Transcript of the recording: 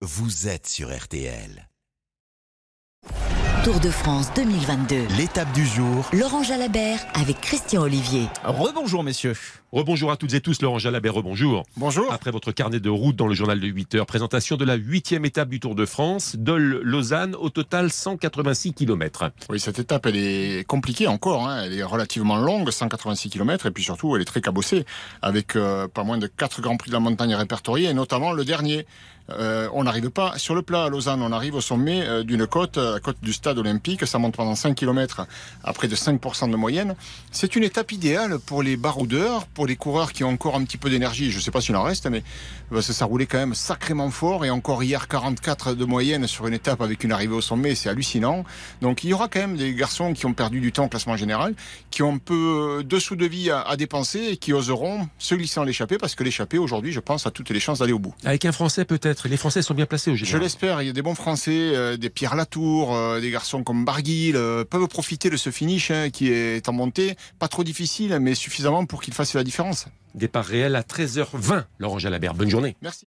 vous êtes sur RTL. Tour de France 2022. L'étape du jour, Laurent Jalabert avec Christian Olivier. Rebonjour messieurs. Rebonjour à toutes et tous, Laurent Jalabert, rebonjour. Bonjour. Après votre carnet de route dans le journal de 8 heures, présentation de la huitième étape du Tour de France, Dole-Lausanne, au total 186 km. Oui, cette étape, elle est compliquée encore. hein. Elle est relativement longue, 186 km, et puis surtout, elle est très cabossée, avec euh, pas moins de 4 Grands Prix de la montagne répertoriés, et notamment le dernier. Euh, on n'arrive pas sur le plat à Lausanne, on arrive au sommet euh, d'une côte, la côte du stade olympique, ça monte pendant 5 km à près de 5% de moyenne. C'est une étape idéale pour les baroudeurs, pour les coureurs qui ont encore un petit peu d'énergie, je ne sais pas s'il en reste, mais parce que ça roulait quand même sacrément fort, et encore hier 44 de moyenne sur une étape avec une arrivée au sommet, c'est hallucinant. Donc il y aura quand même des garçons qui ont perdu du temps au classement général, qui ont un peu dessous de vie à, à dépenser et qui oseront se glisser en l'échappée, parce que l'échappée aujourd'hui, je pense, a toutes les chances d'aller au bout. Avec un Français peut-être, les Français sont bien placés au Je général. l'espère, il y a des bons Français, euh, des Pierre Latour, euh, des garçons comme Barguil, euh, peuvent profiter de ce finish hein, qui est en montée, pas trop difficile, mais suffisamment pour qu'il fasse la différence. Départ réel à 13h20, Laurent Jalabert. Bonne journée. Merci.